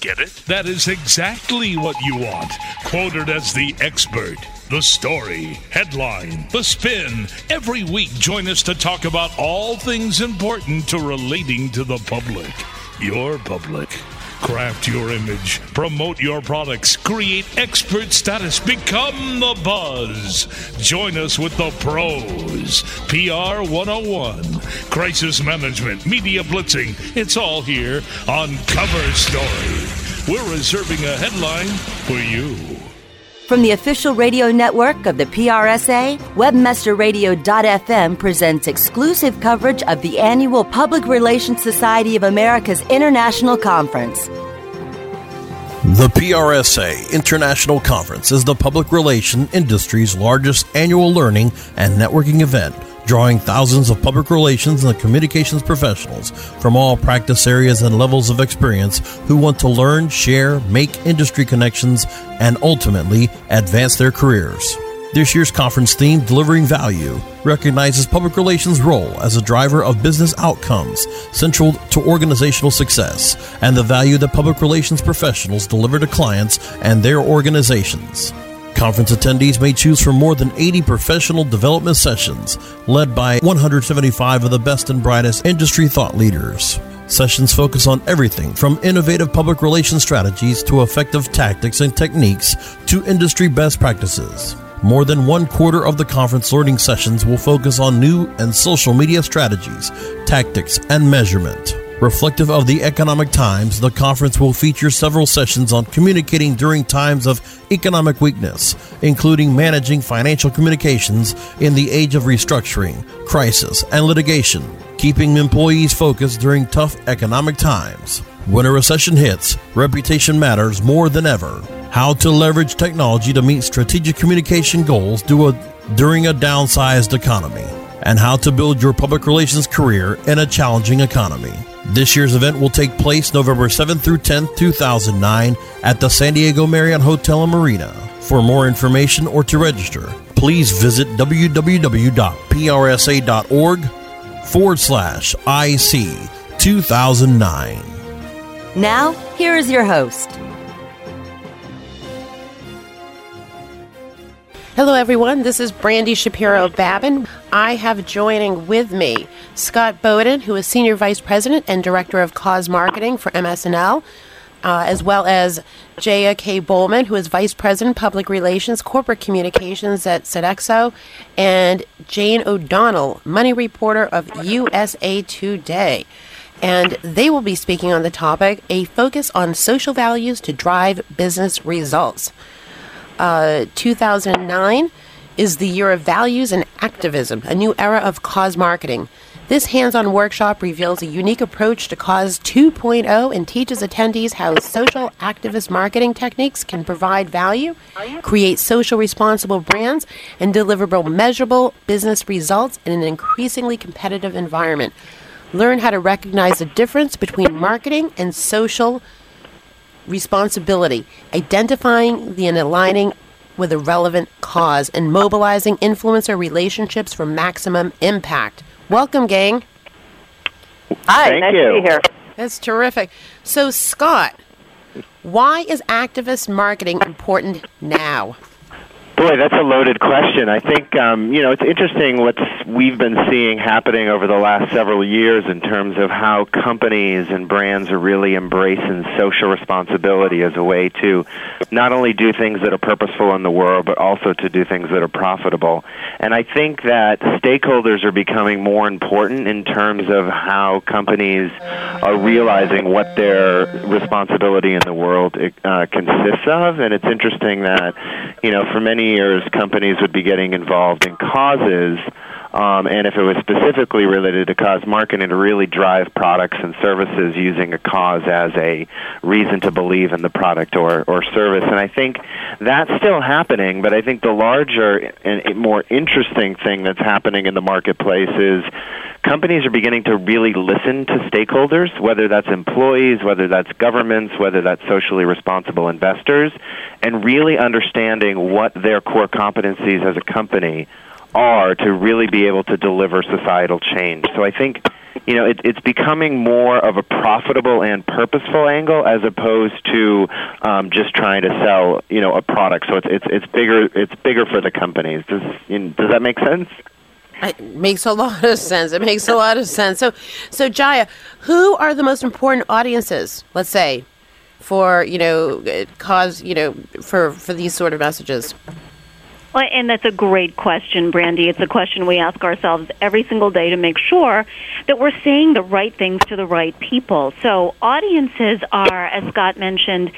Get it? That is exactly what you want. Quoted as the expert. The story, headline, the spin. Every week, join us to talk about all things important to relating to the public. Your public. Craft your image, promote your products, create expert status, become the buzz. Join us with the pros. PR 101, crisis management, media blitzing. It's all here on Cover Story. We're reserving a headline for you. From the official radio network of the PRSA, WebmasterRadio.fm presents exclusive coverage of the annual Public Relations Society of America's International Conference. The PRSA International Conference is the public relation industry's largest annual learning and networking event, drawing thousands of public relations and communications professionals from all practice areas and levels of experience who want to learn, share, make industry connections, and ultimately advance their careers. This year's conference theme, Delivering Value, recognizes public relations' role as a driver of business outcomes central to organizational success and the value that public relations professionals deliver to clients and their organizations. Conference attendees may choose from more than 80 professional development sessions led by 175 of the best and brightest industry thought leaders. Sessions focus on everything from innovative public relations strategies to effective tactics and techniques to industry best practices. More than one quarter of the conference learning sessions will focus on new and social media strategies, tactics, and measurement. Reflective of the economic times, the conference will feature several sessions on communicating during times of economic weakness, including managing financial communications in the age of restructuring, crisis, and litigation, keeping employees focused during tough economic times. When a recession hits, reputation matters more than ever. How to leverage technology to meet strategic communication goals during a downsized economy, and how to build your public relations career in a challenging economy. This year's event will take place November 7th through 10th, 2009 at the San Diego Marriott Hotel and Marina. For more information or to register, please visit www.prsa.org forward slash IC 2009. Now, here is your host. Hello, everyone. This is Brandy Shapiro Babin. I have joining with me Scott Bowden, who is Senior Vice President and Director of Cause Marketing for MS&L, uh, as well as Jaya K. Bohlmann, who is Vice President Public Relations Corporate Communications at Sodexo, and Jane O'Donnell, Money Reporter of USA Today. And they will be speaking on the topic a focus on social values to drive business results. Uh, 2009 is the year of values and activism, a new era of cause marketing. This hands on workshop reveals a unique approach to Cause 2.0 and teaches attendees how social activist marketing techniques can provide value, create social responsible brands, and deliver measurable business results in an increasingly competitive environment. Learn how to recognize the difference between marketing and social responsibility, identifying the and aligning with a relevant cause, and mobilizing influencer relationships for maximum impact. Welcome, gang. Hi, Thank nice you. to be here. That's terrific. So, Scott, why is activist marketing important now? Boy, that's a loaded question. I think um, you know it's interesting what we've been seeing happening over the last several years in terms of how companies and brands are really embracing social responsibility as a way to not only do things that are purposeful in the world, but also to do things that are profitable. And I think that stakeholders are becoming more important in terms of how companies are realizing what their responsibility in the world uh, consists of. And it's interesting that you know for many years, companies would be getting involved in causes um, and if it was specifically related to cause marketing, to really drive products and services using a cause as a reason to believe in the product or, or service. And I think that's still happening, but I think the larger and more interesting thing that's happening in the marketplace is companies are beginning to really listen to stakeholders, whether that's employees, whether that's governments, whether that's socially responsible investors, and really understanding what their core competencies as a company are to really be able to deliver societal change. So I think you know it, it's becoming more of a profitable and purposeful angle as opposed to um, just trying to sell you know a product. So it's it's it's bigger it's bigger for the companies. Does you know, does that make sense? It makes a lot of sense. It makes a lot of sense. So, so Jaya, who are the most important audiences? Let's say, for you know, cause you know, for for these sort of messages. Well, and that's a great question, Brandy. It's a question we ask ourselves every single day to make sure that we're saying the right things to the right people. So, audiences are, as Scott mentioned,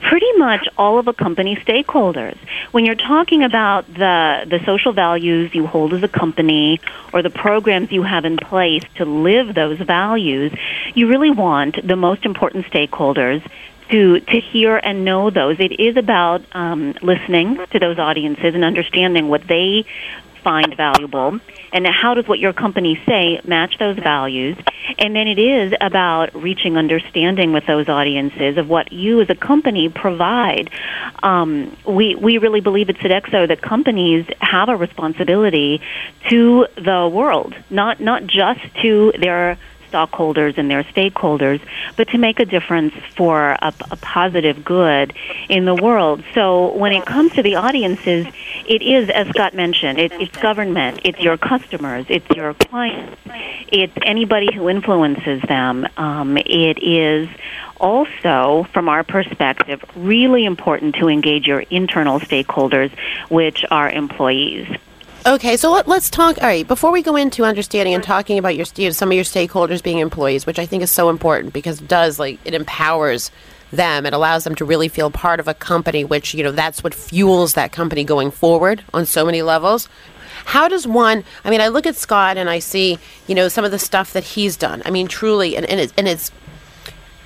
pretty much all of a company stakeholders. When you're talking about the the social values you hold as a company or the programs you have in place to live those values, you really want the most important stakeholders to to hear and know those. It is about um, listening to those audiences and understanding what they find valuable and how does what your company say match those values and then it is about reaching understanding with those audiences of what you as a company provide um, we we really believe at Sodexo that companies have a responsibility to the world not not just to their stockholders and their stakeholders, but to make a difference for a, a positive good in the world. So when it comes to the audiences, it is, as Scott mentioned, it, it's government, it's your customers, it's your clients, it's anybody who influences them. Um, it is also, from our perspective, really important to engage your internal stakeholders, which are employees. Okay, so let, us talk. All right, before we go into understanding and talking about your you know, some of your stakeholders being employees, which I think is so important because it does like it empowers them. It allows them to really feel part of a company, which you know that's what fuels that company going forward on so many levels. How does one? I mean, I look at Scott and I see you know some of the stuff that he's done. I mean, truly, and and, it, and it's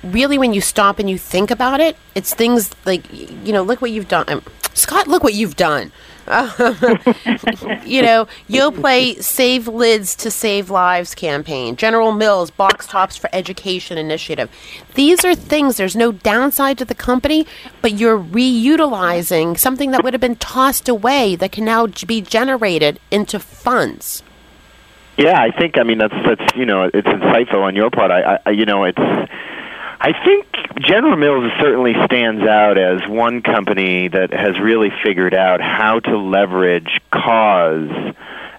really when you stop and you think about it, it's things like you know, look what you've done. Um, Scott, look what you've done. you know, Yoplait Save Lids to Save Lives campaign, General Mills Box Tops for Education initiative. These are things, there's no downside to the company, but you're reutilizing something that would have been tossed away that can now be generated into funds. Yeah, I think, I mean, that's, that's you know, it's insightful on your part. I, I you know, it's I think General Mills certainly stands out as one company that has really figured out how to leverage cause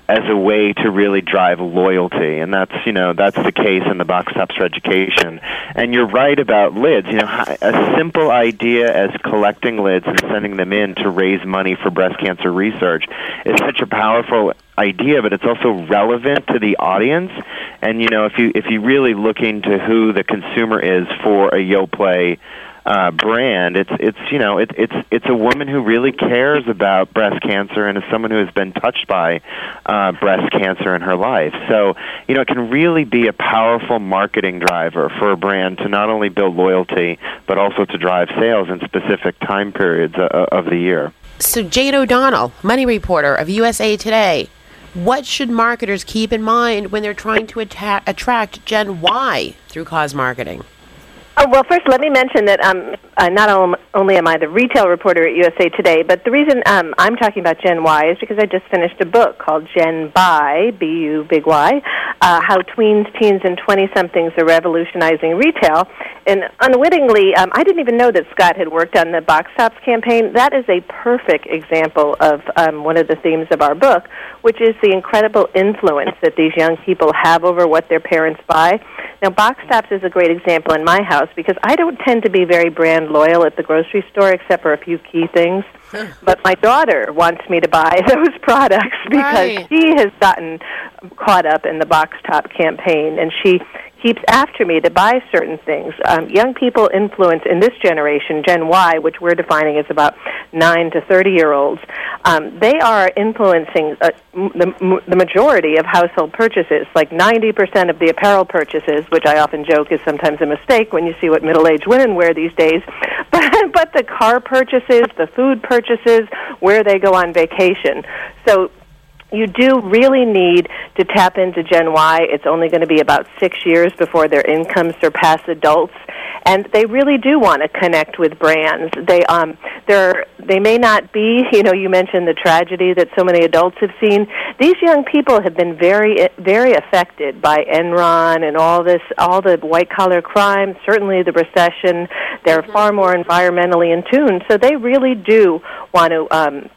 as a way to really drive loyalty. And that's you know that's the case in the box tops for education. And you're right about lids. You know a simple idea as collecting lids and sending them in to raise money for breast cancer research is such a powerful idea but it's also relevant to the audience and you know if you if you really look into who the consumer is for a Yoplait uh, brand. It's it's you know it, it's it's a woman who really cares about breast cancer and is someone who has been touched by uh, breast cancer in her life. So you know it can really be a powerful marketing driver for a brand to not only build loyalty but also to drive sales in specific time periods uh, of the year. So Jane O'Donnell, money reporter of USA Today. What should marketers keep in mind when they're trying to atta- attract Gen Y through cause marketing? Oh, well, first, let me mention that um, uh, not only am I the retail reporter at USA Today, but the reason um, I'm talking about Gen Y is because I just finished a book called Gen Buy, B-U, big Y, uh, How Tweens, Teens, and 20-somethings are Revolutionizing Retail. And unwittingly, um, I didn't even know that Scott had worked on the Box Tops campaign. That is a perfect example of um, one of the themes of our book, which is the incredible influence that these young people have over what their parents buy. Now, Box Tops is a great example in my house because I don't tend to be very brand loyal at the grocery store except for a few key things. but my daughter wants me to buy those products because right. she has gotten caught up in the Box Top campaign and she keeps after me to buy certain things. Um, young people influence in this generation, Gen Y, which we're defining as about nine to thirty year olds. Um, they are influencing uh, the, the majority of household purchases, like ninety percent of the apparel purchases, which I often joke is sometimes a mistake when you see what middle aged women wear these days. But but the car purchases, the food purchases, where they go on vacation. So you do really need to tap into Gen Y. It's only going to be about six years before their income surpass adults, and they really do want to connect with brands. They um, they're they may not be. You know, you mentioned the tragedy that so many adults have seen. These young people have been very very affected by Enron and all this, all the white collar crime. Certainly, the recession. They're mm-hmm. far more environmentally in tune, so they really do want to. Um,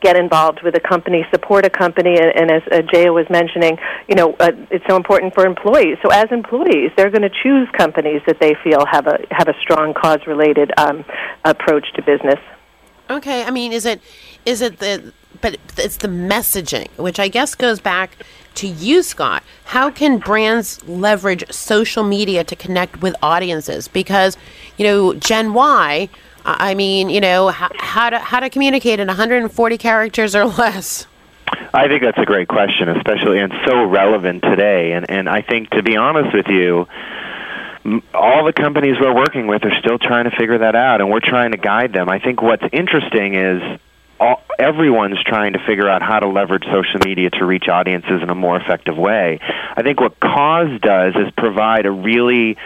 get involved with a company, support a company, and, and as uh, Jaya was mentioning, you know, uh, it's so important for employees. So as employees, they're going to choose companies that they feel have a have a strong cause-related um, approach to business. Okay, I mean, is it is it the but it's the messaging, which I guess goes back to you, Scott. How can brands leverage social media to connect with audiences? Because you know, Gen Y I mean, you know, how, to how to communicate in 140 characters or less. I think that's a great question, especially and so relevant today. And and I think to be honest with you, all the companies we're working with are still trying to figure that out, and we're trying to guide them. I think what's interesting is all, everyone's trying to figure out how to leverage social media to reach audiences in a more effective way. I think what Cause does is provide a really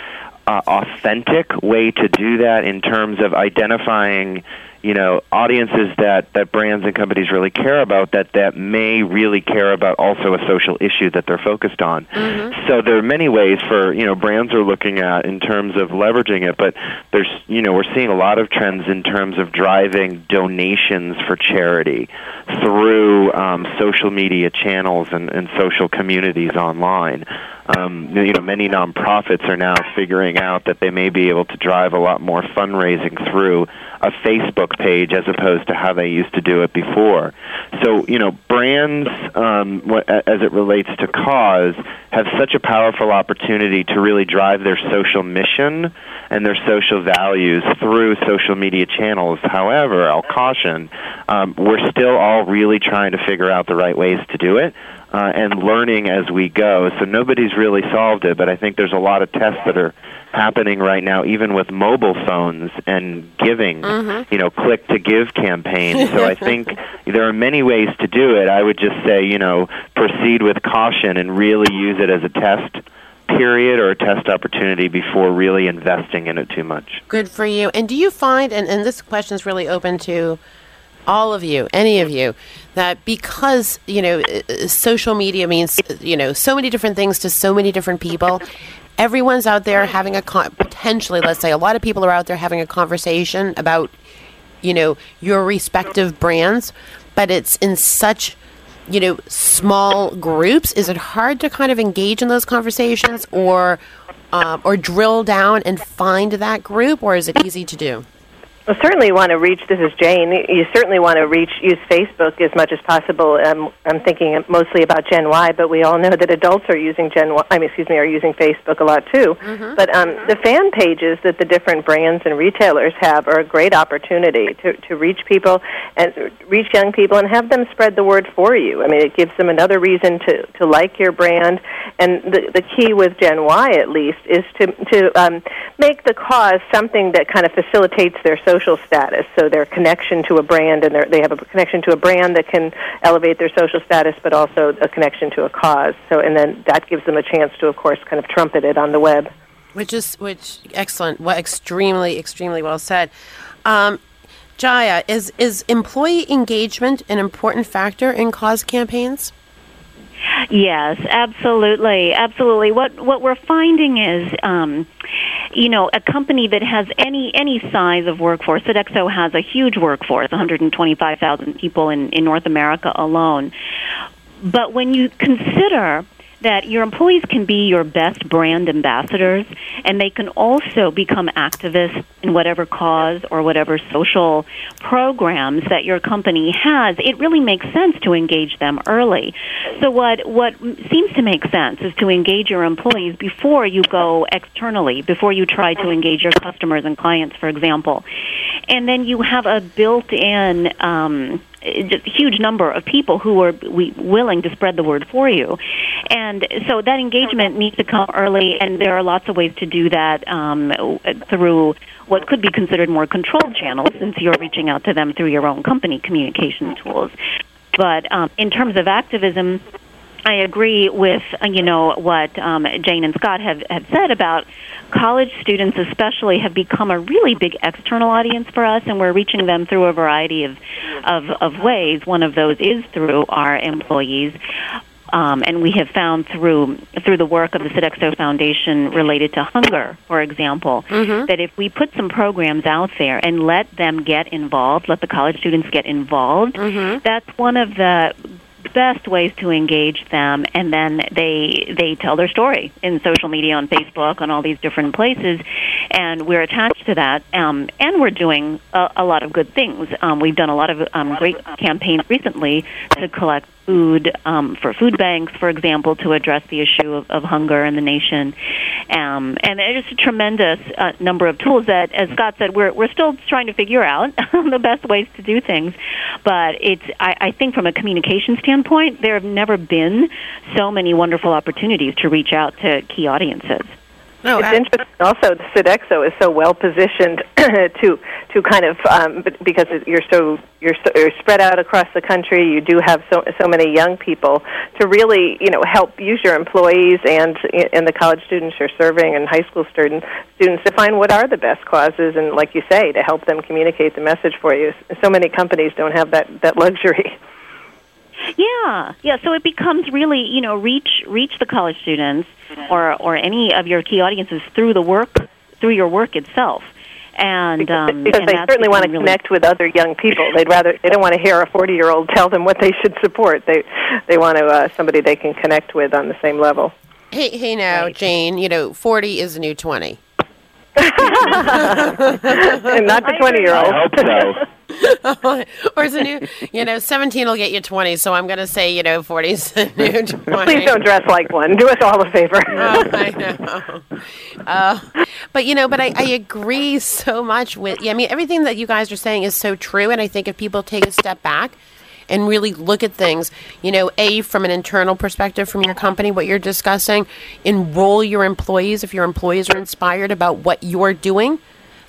uh, authentic way to do that in terms of identifying you know audiences that that brands and companies really care about that that may really care about also a social issue that they're focused on mm-hmm. so there are many ways for you know brands are looking at in terms of leveraging it but there's you know we're seeing a lot of trends in terms of driving donations for charity through um, social media channels and, and social communities online um, you know, many nonprofits are now figuring out that they may be able to drive a lot more fundraising through a Facebook page as opposed to how they used to do it before. So, you know, brands, um, as it relates to cause, have such a powerful opportunity to really drive their social mission and their social values through social media channels. However, I'll caution, um, we're still all really trying to figure out the right ways to do it uh, and learning as we go. So nobody's really solved it, but I think there's a lot of tests that are happening right now, even with mobile phones and giving, mm-hmm. you know, click to give campaigns. so I think there are many ways to do it. I would just say, you know, proceed with caution and really use it as a test period or a test opportunity before really investing in it too much. Good for you. And do you find, and, and this question is really open to all of you, any of you, that because, you know, uh, social media means, you know, so many different things to so many different people, everyone's out there having a con- potentially, let's say, a lot of people are out there having a conversation about, you know, your respective brands, but it's in such you know small groups. Is it hard to kind of engage in those conversations or um, or drill down and find that group or is it easy to do well, certainly want to reach. This is Jane. You certainly want to reach, use Facebook as much as possible. Um, I'm thinking mostly about Gen Y, but we all know that adults are using Gen Y. I mean, excuse me, are using Facebook a lot too. Mm-hmm. But um, the fan pages that the different brands and retailers have are a great opportunity to to reach people and reach young people and have them spread the word for you. I mean, it gives them another reason to to like your brand. And the the key with Gen Y, at least, is to to um, make the cause something that kind of facilitates their social status. So their connection to a brand, and they have a connection to a brand that can elevate their social status, but also a connection to a cause. So, and then that gives them a chance to, of course, kind of trumpet it on the web. Which is which excellent, extremely, extremely well said. Um, Jaya, is is employee engagement an important factor in cause campaigns? Yes, absolutely, absolutely. What what we're finding is, um, you know, a company that has any any size of workforce. Sodexo has a huge workforce, 125,000 people in in North America alone. But when you consider that your employees can be your best brand ambassadors and they can also become activists in whatever cause or whatever social programs that your company has, it really makes sense to engage them early. So what what seems to make sense is to engage your employees before you go externally, before you try to engage your customers and clients, for example. And then you have a built-in um, just a huge number of people who are willing to spread the word for you. And so that engagement needs to come early, and there are lots of ways to do that um, through what could be considered more controlled channels, since you're reaching out to them through your own company communication tools. But um, in terms of activism, I agree with you know what um, Jane and Scott have, have said about college students, especially, have become a really big external audience for us, and we're reaching them through a variety of of, of ways. One of those is through our employees. Um, and we have found through through the work of the Sodexo Foundation related to hunger, for example, mm-hmm. that if we put some programs out there and let them get involved, let the college students get involved, mm-hmm. that's one of the best ways to engage them and then they they tell their story in social media on facebook on all these different places and we're attached to that um, and we're doing a, a lot of good things. Um, we've done a lot of um, great campaigns recently to collect food um, for food banks, for example, to address the issue of, of hunger in the nation. Um, and there's a tremendous uh, number of tools that, as Scott said, we're we're still trying to figure out the best ways to do things. But it's I, I think from a communication standpoint, there have never been so many wonderful opportunities to reach out to key audiences. No, it's interesting. Also, the Sodexo is so well positioned to to kind of um, because you're so you're so you're spread out across the country. You do have so so many young people to really you know help use your employees and and the college students you're serving and high school student students to find what are the best causes and like you say to help them communicate the message for you. So many companies don't have that that luxury. Yeah, yeah. So it becomes really, you know, reach reach the college students or or any of your key audiences through the work through your work itself. And um, because and they certainly want to really connect with other young people. They'd rather they don't want to hear a forty year old tell them what they should support. They they want to uh, somebody they can connect with on the same level. Hey, hey, now, Right. Jane. You know, forty is a new twenty. and not the twenty year old. I old. hope so. or is a new, you know, 17 will get you 20. So I'm going to say, you know, 40 is the new 20. Please don't dress like one. Do us all a favor. Oh, I know. Uh, but, you know, but I, I agree so much with, yeah, I mean, everything that you guys are saying is so true. And I think if people take a step back and really look at things, you know, A, from an internal perspective from your company, what you're discussing, enroll your employees if your employees are inspired about what you're doing.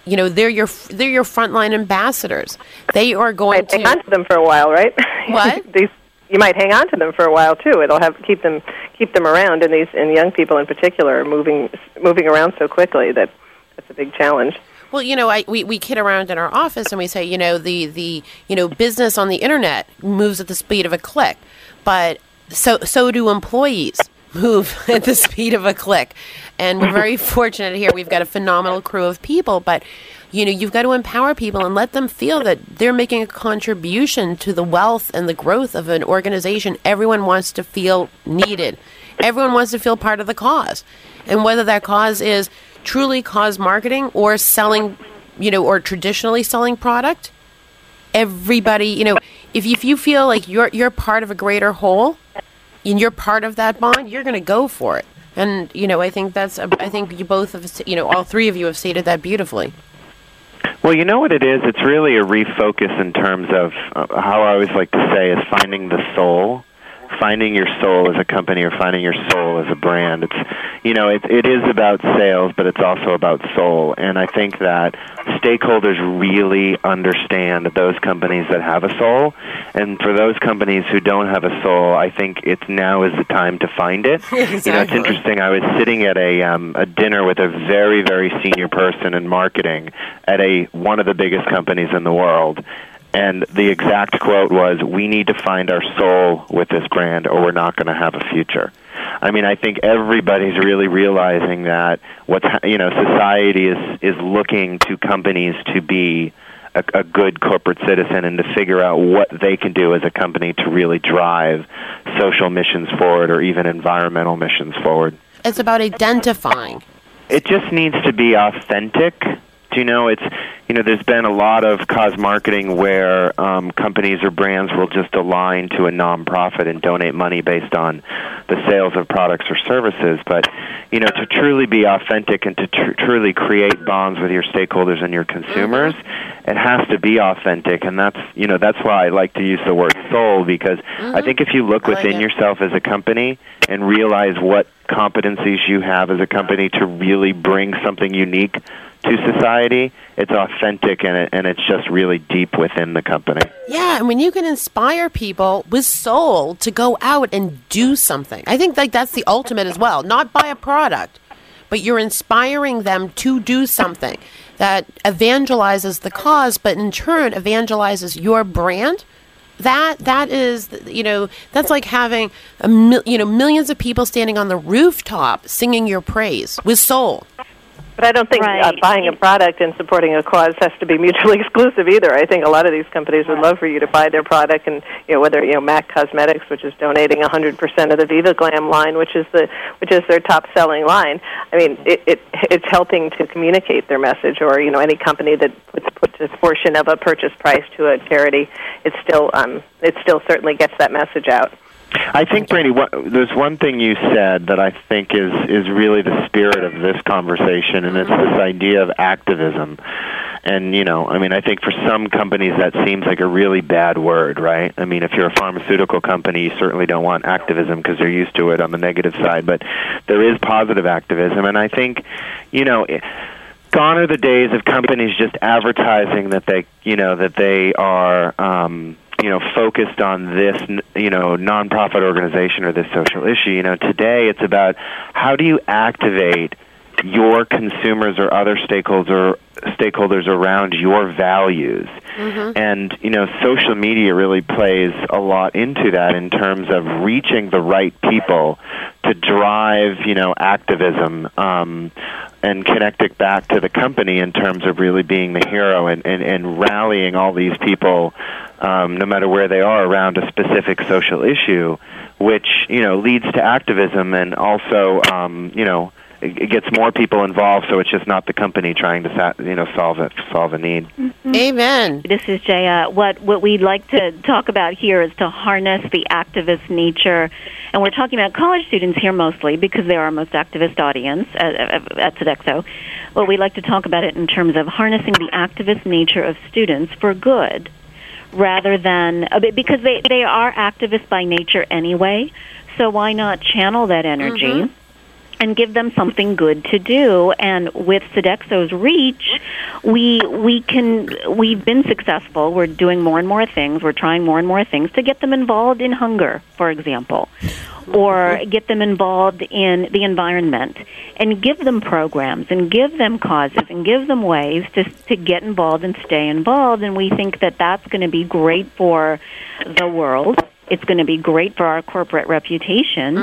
You know, they're your they're your frontline ambassadors. They are going might hang to on to them for a while, right? What? these you might hang on to them for a while too. It'll have keep them keep them around, and these and young people in particular are moving moving around so quickly that that's a big challenge. Well, you know, I, we, we kid around in our office and we say, you know, the, the you know business on the internet moves at the speed of a click, but so so do employees move at the speed of a click, and we're very fortunate here. We've got a phenomenal crew of people, but you know, you've got to empower people and let them feel that they're making a contribution to the wealth and the growth of an organization. Everyone wants to feel needed. Everyone wants to feel part of the cause, and whether that cause is truly cause marketing or selling, you know, or traditionally selling product. Everybody, you know, if if you feel like you're you're part of a greater whole, and you're part of that bond, you're going to go for it. And you know, I think that's I think you both have you know all three of you have stated that beautifully. Well, you know what it is? It's really a refocus in terms of uh, how I always like to say is finding the soul, finding your soul as a company or finding your soul as a brand. It's you know, it it is about sales, but it's also about soul. And I think that stakeholders really understand those companies that have a soul, and for those companies who don't have a soul, I think it's now is the time to find it. You know, it's interesting. I was sitting at a um, a dinner with a very very senior person in marketing at a one of the biggest companies in the world. And the exact quote was, "We need to find our soul with this brand, or we're not going to have a future." I mean, I think everybody's really realizing that what's you know society is is looking to companies to be a, a good corporate citizen and to figure out what they can do as a company to really drive social missions forward or even environmental missions forward. It's about identifying. It just needs to be authentic. Do you know it's you know there's been a lot of cause marketing where um, companies or brands will just align to a nonprofit and donate money based on the sales of products or services. But you know to truly be authentic and to tr- truly create bonds with your stakeholders and your consumers, it has to be authentic, and that's you know that's why I like to use the word soul because I think if you look I like within yourself as a company and realize what competencies you have as a company to really bring something unique to society, it's authentic and it, and it's just really deep within the company. Yeah, and when you can inspire people with soul to go out and do something, I think like that's the ultimate as well. Not buy a product, but you're inspiring them to do something that evangelizes the cause, but in turn evangelizes your brand. That that is, you know, that's like having a mil- you know millions of people standing on the rooftop singing your praise with soul. But I don't think uh, buying a product and supporting a cause has to be mutually exclusive either. I think a lot of these companies would love for you to buy their product, and you know whether you know Mac Cosmetics, which is donating 100% of the Viva Glam line, which is the which is their top selling line. I mean, it, it it's helping to communicate their message, or you know any company that puts, puts a portion of a purchase price to a charity, it still um it still certainly gets that message out. I think, Brady, what, there's one thing you said that I think is is really the spirit of this conversation, and it's this idea of activism. And you know, I mean, I think for some companies that seems like a really bad word, right? I mean, if you're a pharmaceutical company, you certainly don't want activism because they're used to it on the negative side. But there is positive activism, and I think, you know. It, gone are the days of companies just advertising that they you know that they are um you know focused on this you know nonprofit organization or this social issue. You know today it's about how do you activate your consumers or other stakeholders stakeholders around your values. And you know social media really plays a lot into that in terms of reaching the right people to drive you know activism um, and connect it back to the company in terms of really being the hero and, and, and rallying all these people um, no matter where they are around a specific social issue which you know leads to activism and also um, you know it it gets more people involved so it's just not the company trying to you know solve it solve a need Amen. This is Jaya. What what we'd like to talk about here is to harness the activist nature, and we're talking about college students here mostly because they are our most activist audience at, at at Sodexo. But we like to talk about it in terms of harnessing the activist nature of students for good, rather than because they they are activists by nature anyway. So why not channel that energy? Mm-hmm. And give them something good to do. And with Sodexo's reach, we we can we've been successful. We're doing more and more things. We're trying more and more things to get them involved in hunger, for example, or get them involved in the environment, and give them programs and give them causes and give them ways to to get involved and stay involved. And we think that that's going to be great for the world. It's going to be great for our corporate reputation.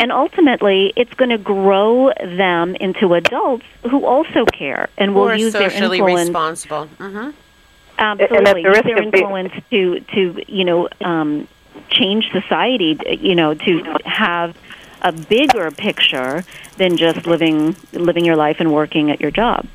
And ultimately, it's going to grow them into adults who also care and will Or use their socially influence responsible. hmm absolutely the use their influence to to you know um, change society. You know to have a bigger picture than just living living your life and working at your job.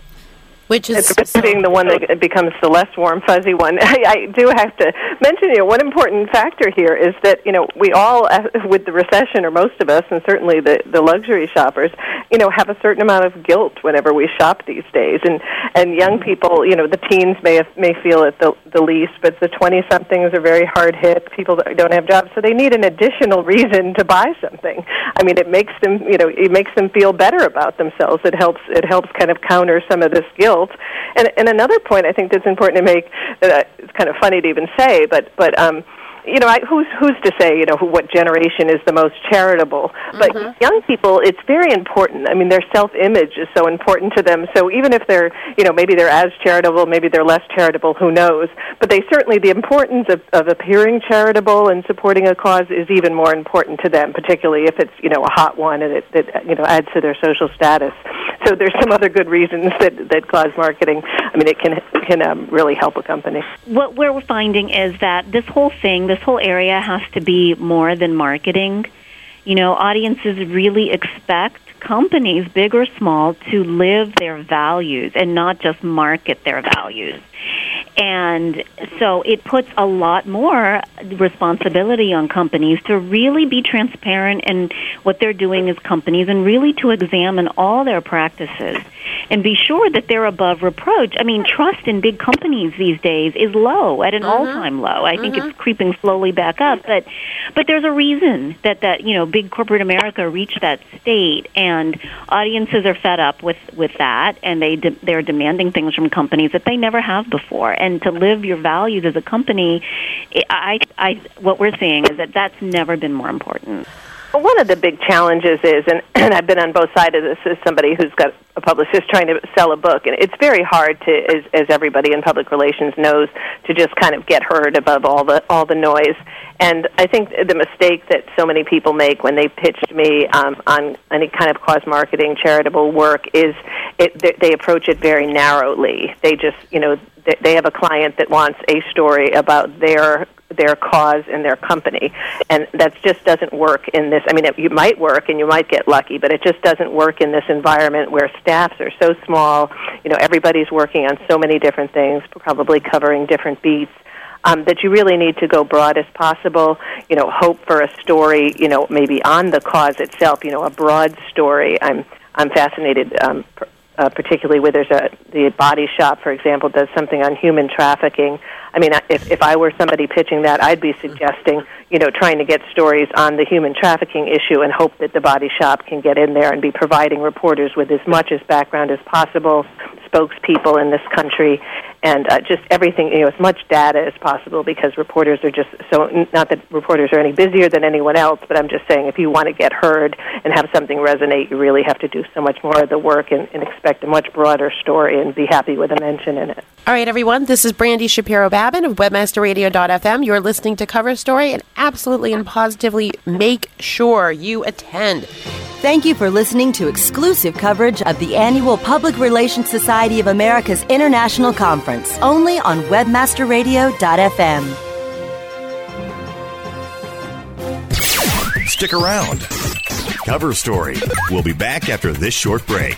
Which is risk of being the one that becomes the less warm, fuzzy one, I, I do have to mention, you know, one important factor here is that, you know, we all, uh, with the recession, or most of us, and certainly the, the luxury shoppers, you know, have a certain amount of guilt whenever we shop these days. And, and young people, you know, the teens may, have, may feel it the, the least, but the 20-somethings are very hard hit. People that don't have jobs, so they need an additional reason to buy something. I mean, it makes them, you know, it makes them feel better about themselves. It helps, it helps kind of counter some of this guilt. And, and another point I think that's important to make, that it's kind of funny to even say, but, but um, you know, I, who's who's to say, you know, who, what generation is the most charitable? But young people, it's very important. I mean, their self-image is so important to them. So even if they're, you know, maybe they're as charitable, maybe they're less charitable, who knows? But they certainly the importance of, of appearing charitable and supporting a cause is even more important to them, particularly if it's, you know, a hot one and it, it you know adds to their social status. so there's some other good reasons that that cause marketing. I mean, it can can um, really help a company. What we're finding is that this whole thing, this whole area, has to be more than marketing. You know, audiences really expect companies, big or small, to live their values and not just market their values. And so it puts a lot more responsibility on companies to really be transparent in what they're doing as companies and really to examine all their practices and be sure that they're above reproach. I mean, trust in big companies these days is low at an Mm-hmm. all-time low. I think it's creeping slowly back up, but but there's a reason that that, you know, big corporate America reached that state and audiences are fed up with with that and they de- they're demanding things from companies that they never have before. And to live your values as a company, I I what we're seeing is that that's never been more important. Well, one of the big challenges is, and, and I've been on both sides of this as somebody who's got a publicist trying to sell a book, and it's very hard to, as, as everybody in public relations knows, to just kind of get heard above all the all the noise. And I think the mistake that so many people make when they pitched me um, on any kind of cause marketing charitable work is it, they, they approach it very narrowly. They just, you know, they, they have a client that wants a story about their their cause and their company and that just doesn't work in this i mean it, you might work and you might get lucky but it just doesn't work in this environment where staffs are so small you know everybody's working on so many different things probably covering different beats um, that you really need to go broad as possible. You know, hope for a story. You know, maybe on the cause itself. You know, a broad story. I'm I'm fascinated. Um, uh, particularly where there's a the body shop, for example, does something on human trafficking. I mean, if if I were somebody pitching that, I'd be suggesting, you know, trying to get stories on the human trafficking issue and hope that the body shop can get in there and be providing reporters with as much as background as possible, spokespeople in this country, and uh, just everything, you know, as much data as possible because reporters are just so, not that reporters are any busier than anyone else, but I'm just saying if you want to get heard and have something resonate, you really have to do so much more of the work and, and expect a much broader story and be happy with a mention in it. All right, everyone. This is Brandy Shapiro Babin of WebmasterRadio.fm. You're listening to Cover Story, and absolutely and positively make sure you attend. Thank you for listening to exclusive coverage of the annual Public Relations Society of America's International Conference, only on WebmasterRadio.fm. Stick around. Cover Story. We'll be back after this short break.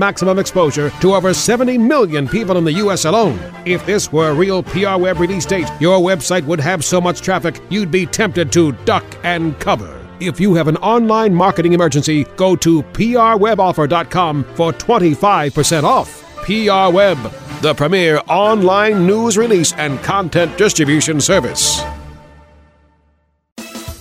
maximum exposure to over 70 million people in the U.S. alone. If this were a real PR Web release date, your website would have so much traffic you'd be tempted to duck and cover. If you have an online marketing emergency, go to prweboffer.com for 25% off. PR Web, the premier online news release and content distribution service.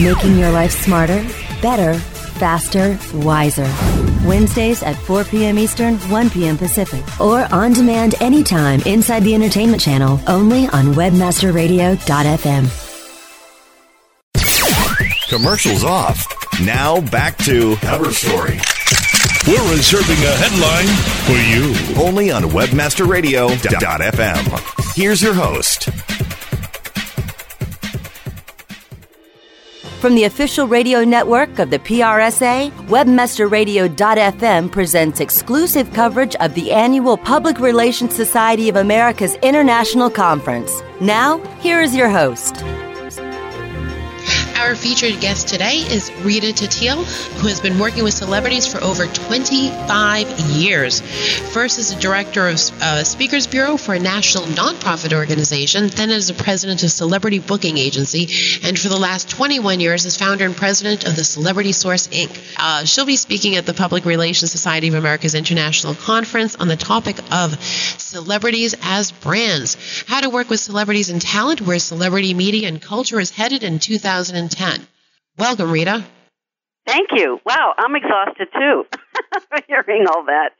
Making your life smarter, better, faster, wiser. Wednesdays at 4 p.m. Eastern, 1 p.m. Pacific. Or on demand anytime inside the entertainment channel, only on webmasterradio.fm. Commercials off. Now back to Cover Story. We're reserving a headline for you. Only on webmasterradio.fm. Here's your host. From the official radio network of the PRSA, WebmasterRadio.fm presents exclusive coverage of the annual Public Relations Society of America's International Conference. Now, here is your host. Our featured guest today is Rita Tateel, who has been working with celebrities for over 25 years. First as a director of uh, Speakers Bureau for a national nonprofit organization, then as a president of Celebrity Booking Agency, and for the last 21 years as founder and president of the Celebrity Source Inc. Uh, she'll be speaking at the Public Relations Society of America's International Conference on the topic of celebrities as brands, how to work with celebrities and talent, where celebrity media and culture is headed in 2010. Welcome, Rita. Thank you. Wow, I'm exhausted too, hearing all that.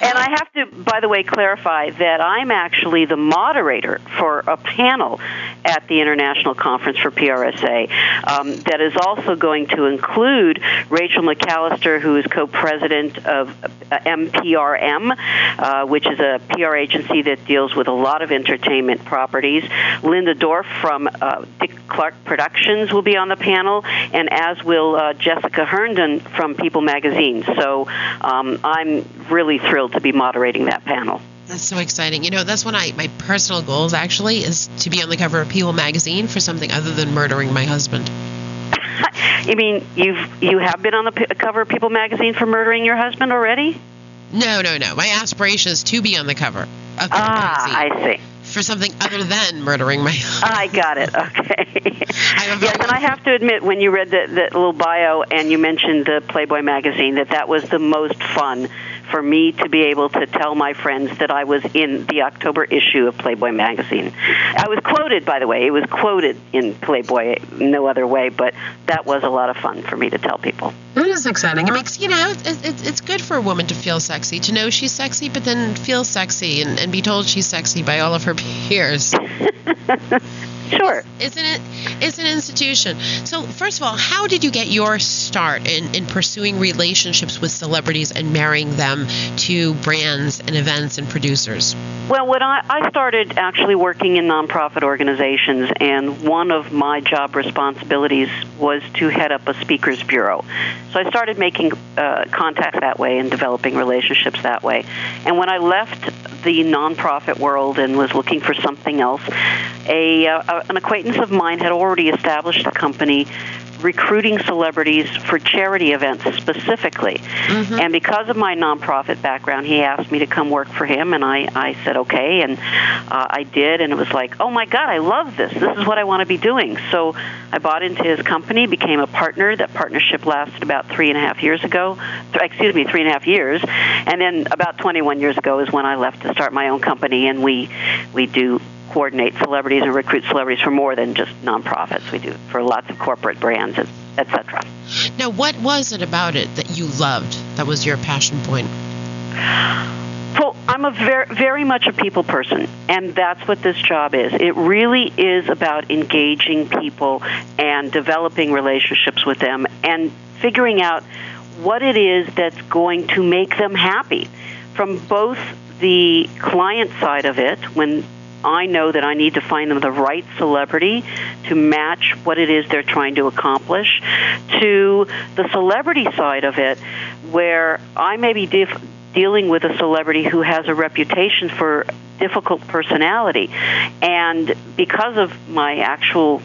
And I have to, by the way, clarify that I'm actually the moderator for a panel at the International Conference for PRSA um, that is also going to include Rachel McAllister, who is co-president of uh, MPRM, uh, which is a PR agency that deals with a lot of entertainment properties. Linda Dorf from uh, Dick Clark Productions will be on the panel, and as will uh, Jessica Herndon from People Magazine. So um, I'm really thrilled to be moderating that panel. That's so exciting. You know, that's one of my personal goals actually is to be on the cover of People Magazine for something other than murdering my husband. you mean you've you have been on the p- cover of People Magazine for murdering your husband already? No, no, no. My aspiration is to be on the cover of People ah, Magazine. I see for something other than murdering my. I got it. Okay. yes, and I have to admit, when you read the, the little bio and you mentioned the Playboy magazine, that that was the most fun for me to be able to tell my friends that I was in the October issue of Playboy magazine. I was quoted, by the way. It was quoted in Playboy, no other way, but that was a lot of fun for me to tell people. It is exciting. It makes, you know, it's, it's, it's good for a woman to feel sexy, to know she's sexy, but then feel sexy and, and be told she's sexy by all of her peers. Sure. It's an it it's an institution. So first of all, how did you get your start in, in pursuing relationships with celebrities and marrying them to brands and events and producers? Well, when I, I started actually working in nonprofit organizations, and one of my job responsibilities was to head up a speakers bureau. So I started making uh, contacts that way and developing relationships that way. And when I left the nonprofit world and was looking for something else, a, uh, an acquaintance of mine had already established a company recruiting celebrities for charity events specifically. Mm-hmm. And because of my nonprofit background, he asked me to come work for him, and I, I said okay, and uh, I did, and it was like, oh my God, I love this. This is what I want to be doing. So I bought into his company, became a partner. That partnership lasted about three and a half years ago. Th- excuse me, three and a half years, and then about 21 years ago is when I left to start my own company, and we we do coordinate celebrities and recruit celebrities for more than just nonprofits. We do for lots of corporate brands, etc. Now, what was it about it that you loved? That was your passion point. Well, I'm a very, very much a people person, and that's what this job is. It really is about engaging people and developing relationships with them and figuring out what it is that's going to make them happy from both the client side of it when I know that I need to find them the right celebrity to match what it is they're trying to accomplish, to the celebrity side of it, where I may be dif- dealing with a celebrity who has a reputation for difficult personality. And because of my actual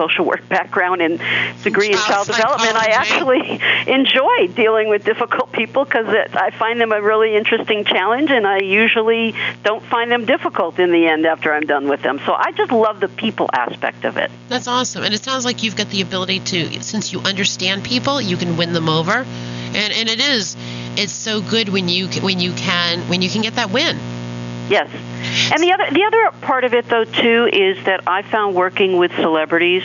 social work background and degree in child development, I actually enjoy dealing with difficult people because I find them a really interesting challenge, and I usually don't find them difficult in the end after I'm done with them. So I just love the people aspect of it. That's awesome, and it sounds like you've got the ability to, since you understand people, you can win them over, and and it is, it's so good when you when you can when you can get that win. Yes. And the other the other part of it though too is that I found working with celebrities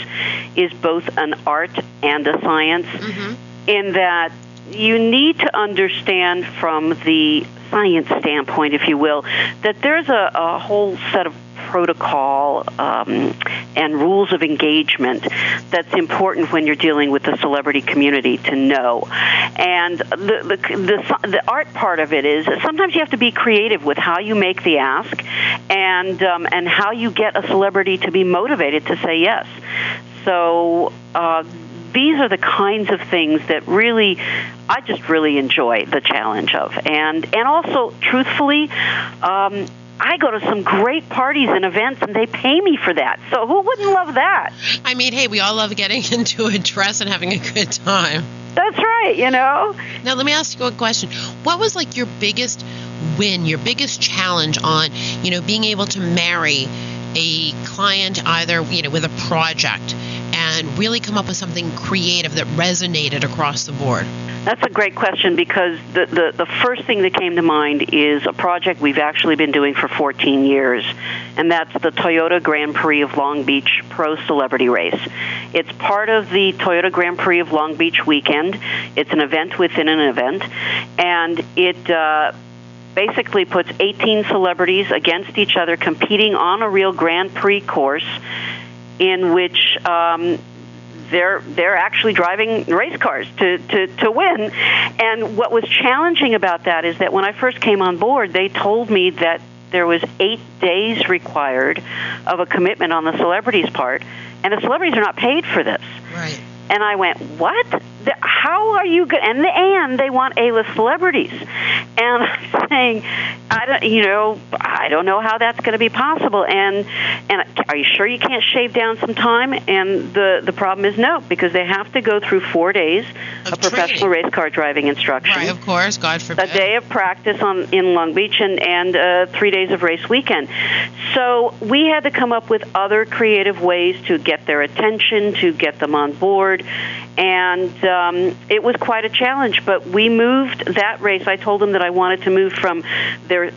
is both an art and a science mm-hmm. in that you need to understand from the science standpoint, if you will, that there's a, a whole set of protocol um, and rules of engagement that's important when you're dealing with the celebrity community to know. And the, the, the, the art part of it is sometimes you have to be creative with how you make the ask and, um, and how you get a celebrity to be motivated to say yes. So, uh, these are the kinds of things that really I just really enjoy the challenge of, and and also truthfully. Um, I go to some great parties and events, and they pay me for that. So who wouldn't love that? I mean, hey, we all love getting into a dress and having a good time. That's right, you know. Now, let me ask you a question. What was like your biggest win, your biggest challenge on, you know, being able to marry a client either, you know, with a project and really come up with something creative that resonated across the board? That's a great question because the, the, the, first thing that came to mind is a project we've actually been doing for 14 years, and that's the Toyota Grand Prix of Long Beach Pro Celebrity Race. It's part of the Toyota Grand Prix of Long Beach weekend. It's an event within an event, and it uh, basically puts 18 celebrities against each other competing on a real Grand Prix course in which um, they're they're actually driving race cars to, to, to win. And what was challenging about that is that when I first came on board, they told me that there was eight days required of a commitment on the celebrities' part, and the celebrities are not paid for this. Right. And I went, what? How are you good? And the, and they want A-list celebrities. And I'm saying, I don't, you know, I don't know how that's going to be possible. And and are you sure you can't shave down some time? And the the problem is no, because they have to go through four days of, of professional race car driving instruction. Right, of course, God forbid. A day of practice on in Long Beach and and uh, three days of race weekend. So we had to come up with other creative ways to get their attention, to get them on board, and um, it was quite a challenge. But we moved that race. I told them that I wanted to move from their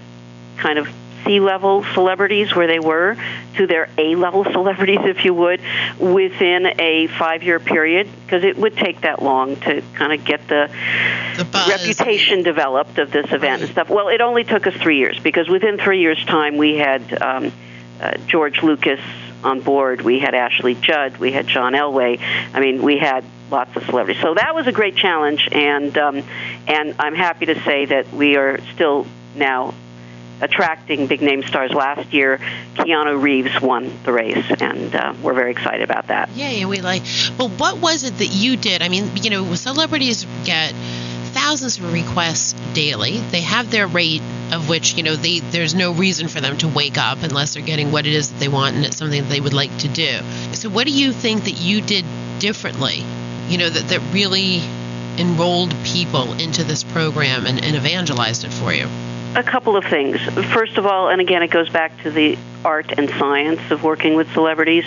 kind of C level celebrities where they were to their A level celebrities, if you would, within a five year period, because it would take that long to kind of get the, the reputation developed of this event and stuff. Well, it only took us three years because within three years' time we had um, uh, George Lucas on board, we had Ashley Judd, we had John Elway. I mean, we had lots of celebrities. So that was a great challenge, and um, and I'm happy to say that we are still now attracting big name stars. Last year, Keanu Reeves won the race, and uh, we're very excited about that. Yeah, yeah, we like. But what was it that you did? I mean, you know, celebrities get thousands of requests daily. They have their rate of which, you know, they there's no reason for them to wake up unless they're getting what it is that they want and it's something that they would like to do. So what do you think that you did differently? You know, that, that really enrolled people into this program and, and evangelized it for you? A couple of things. First of all, and again, it goes back to the art and science of working with celebrities.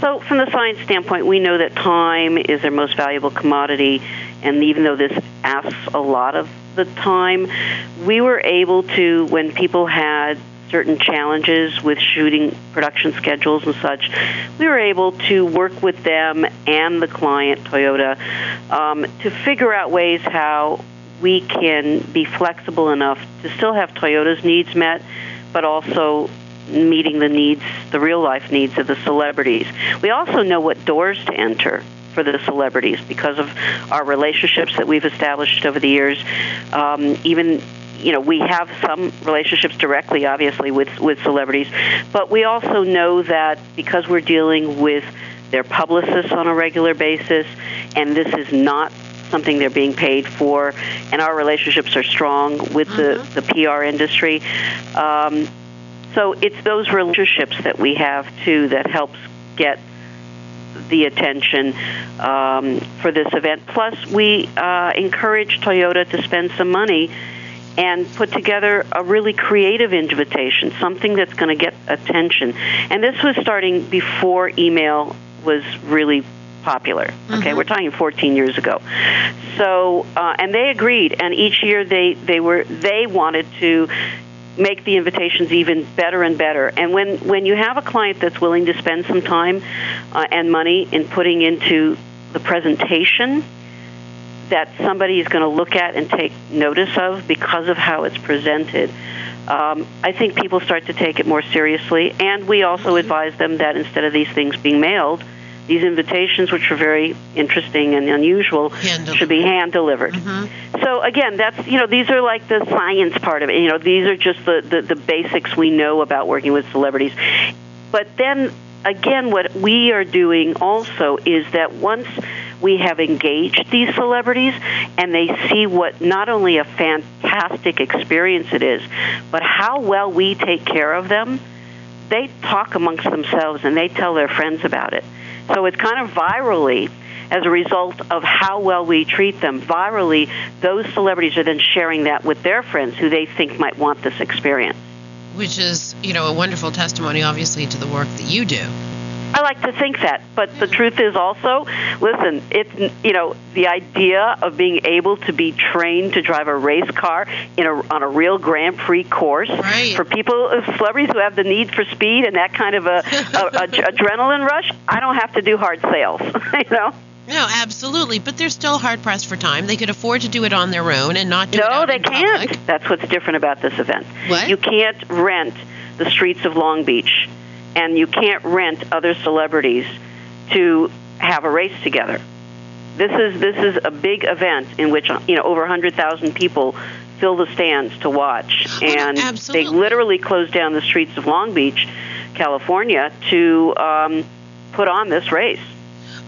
So, from the science standpoint, we know that time is their most valuable commodity, and even though this asks a lot of the time, we were able to, when people had certain challenges with shooting production schedules and such, we were able to work with them and the client, Toyota, um, to figure out ways how we can be flexible enough to still have Toyota's needs met, but also meeting the needs, the real life needs of the celebrities. We also know what doors to enter for the celebrities because of our relationships that we've established over the years. Um, even you know, we have some relationships directly, obviously, with with celebrities, but we also know that because we're dealing with their publicists on a regular basis, and this is not something they're being paid for, and our relationships are strong with the, the PR industry. Um, so it's those relationships that we have too that helps get the attention um, for this event. Plus, we uh, encourage Toyota to spend some money and put together a really creative invitation, something that's going to get attention. And this was starting before email was really popular. Okay, Mm-hmm. we're talking 14 years ago. So, uh, and they agreed, and each year they they were they wanted to make the invitations even better and better. And when when you have a client that's willing to spend some time uh, and money in putting into the presentation that somebody is going to look at and take notice of because of how it's presented. Um, I think people start to take it more seriously, and we also advise them that instead of these things being mailed, these invitations, which are very interesting and unusual, should be hand delivered. Mm-hmm. So again, that's you know these are like the science part of it. You know these are just the, the the basics we know about working with celebrities. But then again, what we are doing also is that once we have engaged these celebrities and they see what not only a fantastic experience it is, but how well we take care of them, they talk amongst themselves and they tell their friends about it. So it's kind of virally as a result of how well we treat them. Virally, those celebrities are then sharing that with their friends who they think might want this experience. Which is, you know, a wonderful testimony, obviously, to the work that you do. I like to think that, but the truth is also, listen, it's you know the idea of being able to be trained to drive a race car in a on a real Grand Prix course for people, uh, celebrities who have the need for speed and that kind of a, a, a adrenaline rush. I don't have to do hard sales, you know. No, absolutely. But they're still hard pressed for time. They could afford to do it on their own and not do it No, out they can't. public. That's what's different about this event. What? You can't rent the streets of Long Beach, and you can't rent other celebrities to have a race together. This is this is a big event in which you know over 100,000 people fill the stands to watch, and they literally closed down the streets of Long Beach, California, to um, put on this race.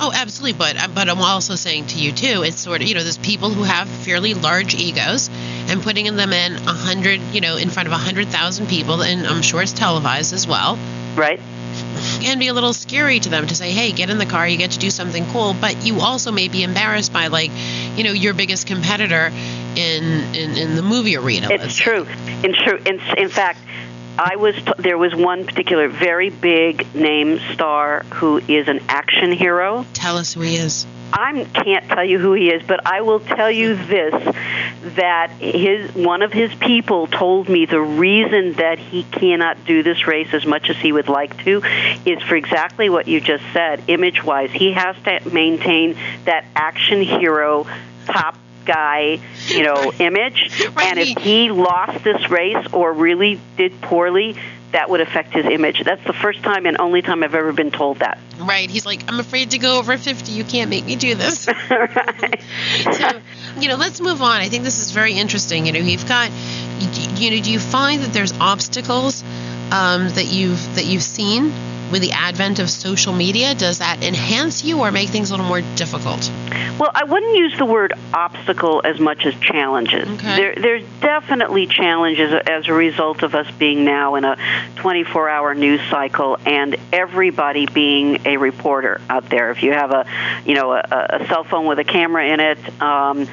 Oh, absolutely. But uh, but I'm also saying to you too, it's sort of you know there's people who have fairly large egos, and putting them in a hundred you know in front of a hundred thousand people, and I'm sure it's televised as well. Right. Can be a little scary to them to say, "Hey, get in the car, you get to do something cool," but you also may be embarrassed by like, you know, your biggest competitor in in, in the movie arena. It's true. In true. In, in fact, I was t- there was one particular very big name star who is an action hero. Tell us who he is. I can't tell you who he is, but I will tell you this: that his one of his people told me the reason that he cannot do this race as much as he would like to is for exactly what you just said. Image-wise, he has to maintain that action hero top guy, you know, image. And if he lost this race or really did poorly, that would affect his image. That's the first time and only time I've ever been told that. Right. He's like, I'm afraid to go over 50. You can't make me do this. So, you know, let's move on. I think this is very interesting. You know, you've got, you, you know, do you find that there's obstacles um, that you've that you've seen with the advent of social media? Does that enhance you or make things a little more difficult? Well, I wouldn't use the word obstacle as much as challenges. There, there's definitely challenges as a result of us being now in a 24-hour news cycle and everybody being a reporter out there. If you have a, you know, a, a cell phone with a camera in it, um,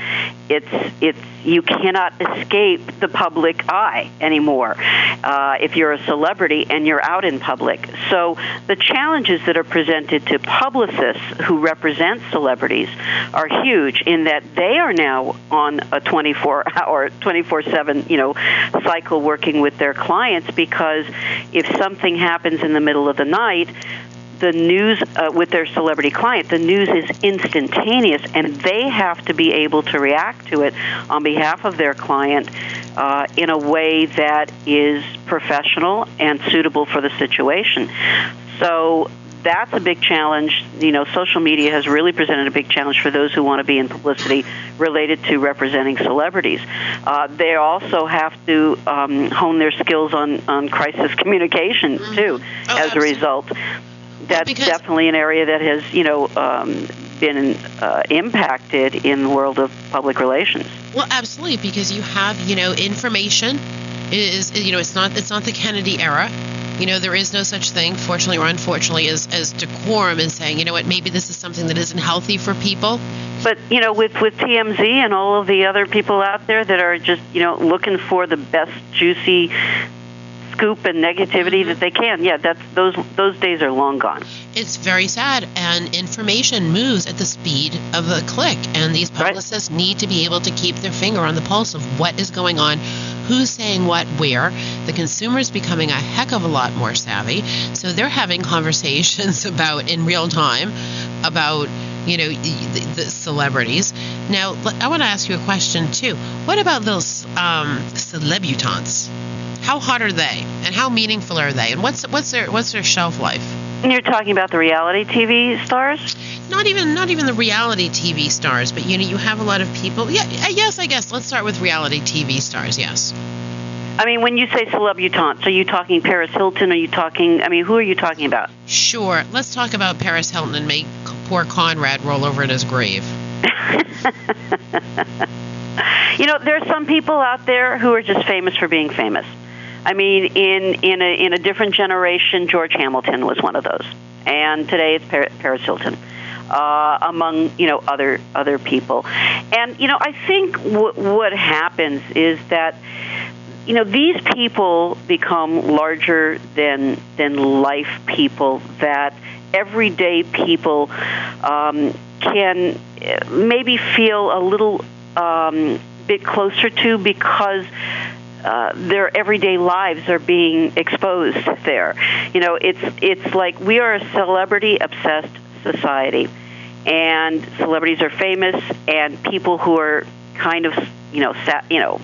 it's it's you cannot escape the public eye anymore. Uh, if you're a celebrity and you're out in public, so the challenges that are presented to publicists who represent celebrities are huge in that they are now on a 24-hour, 24/7, you know, cycle working with their clients because if something happens in the middle of the night, the news uh, with their celebrity client, the news is instantaneous, and they have to be able to react to it on behalf of their client uh, in a way that is professional and suitable for the situation. So that's a big challenge. You know, social media has really presented a big challenge for those who want to be in publicity related to representing celebrities. Uh, they also have to um, hone their skills on, on crisis communication too. as a result, that's definitely an area that has you know um, been uh, impacted in the world of public relations. Well, absolutely, because you have, you know, information is, you know, it's not it's not the Kennedy era. You know, there is no such thing, fortunately or unfortunately, as as decorum and saying, you know what, maybe this is something that isn't healthy for people. But you know, with with TMZ and all of the other people out there that are just you know looking for the best juicy scoop and negativity that they can, yeah, that's those those days are long gone. It's very sad, and information moves at the speed of a click, and these publicists need to be able to keep their finger on the pulse of what is going on, who's saying what where. The consumer's becoming a heck of a lot more savvy. So they're having conversations about in real time about you know the, the celebrities. Now I want to ask you a question too. What about those um, celebutants? How hot are they, and how meaningful are they, and what's what's their what's their shelf life? And you're talking about the reality TV stars? Not even not even the reality TV stars, but you know you have a lot of people. Yeah, uh, yes, I guess let's start with reality TV stars. Yes. I mean, when you say celebutants, are you talking Paris Hilton? Are you talking? I mean, who are you talking about? Sure. Let's talk about Paris Hilton and make poor Conrad roll over in his grave. you know, there's some people out there who are just famous for being famous. I mean, in in a in a different generation, George Hamilton was one of those, and today it's Paris Hilton. Uh, among you know other other people, and you know I think w- what happens is that you know these people become larger than than life people that everyday people um, can uh, maybe feel a little um, bit closer to because uh, their everyday lives are being exposed there. You know, it's it's like we are a celebrity obsessed society, and celebrities are famous, and people who are kind of you know sa- you know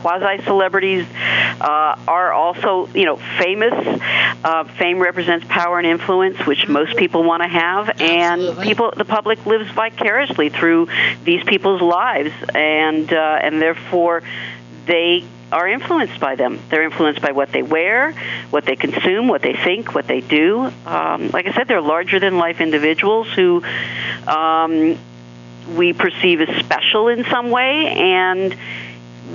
quasi celebrities uh, are also you know famous. Uh, fame represents power and influence, which most people want to have, Absolutely. and people the public lives vicariously through these people's lives, and uh, and therefore they are influenced by them. They're influenced by what they wear, what they consume, what they think, what they do. Um, like I said, they're larger than life individuals who um, we perceive as special in some way, and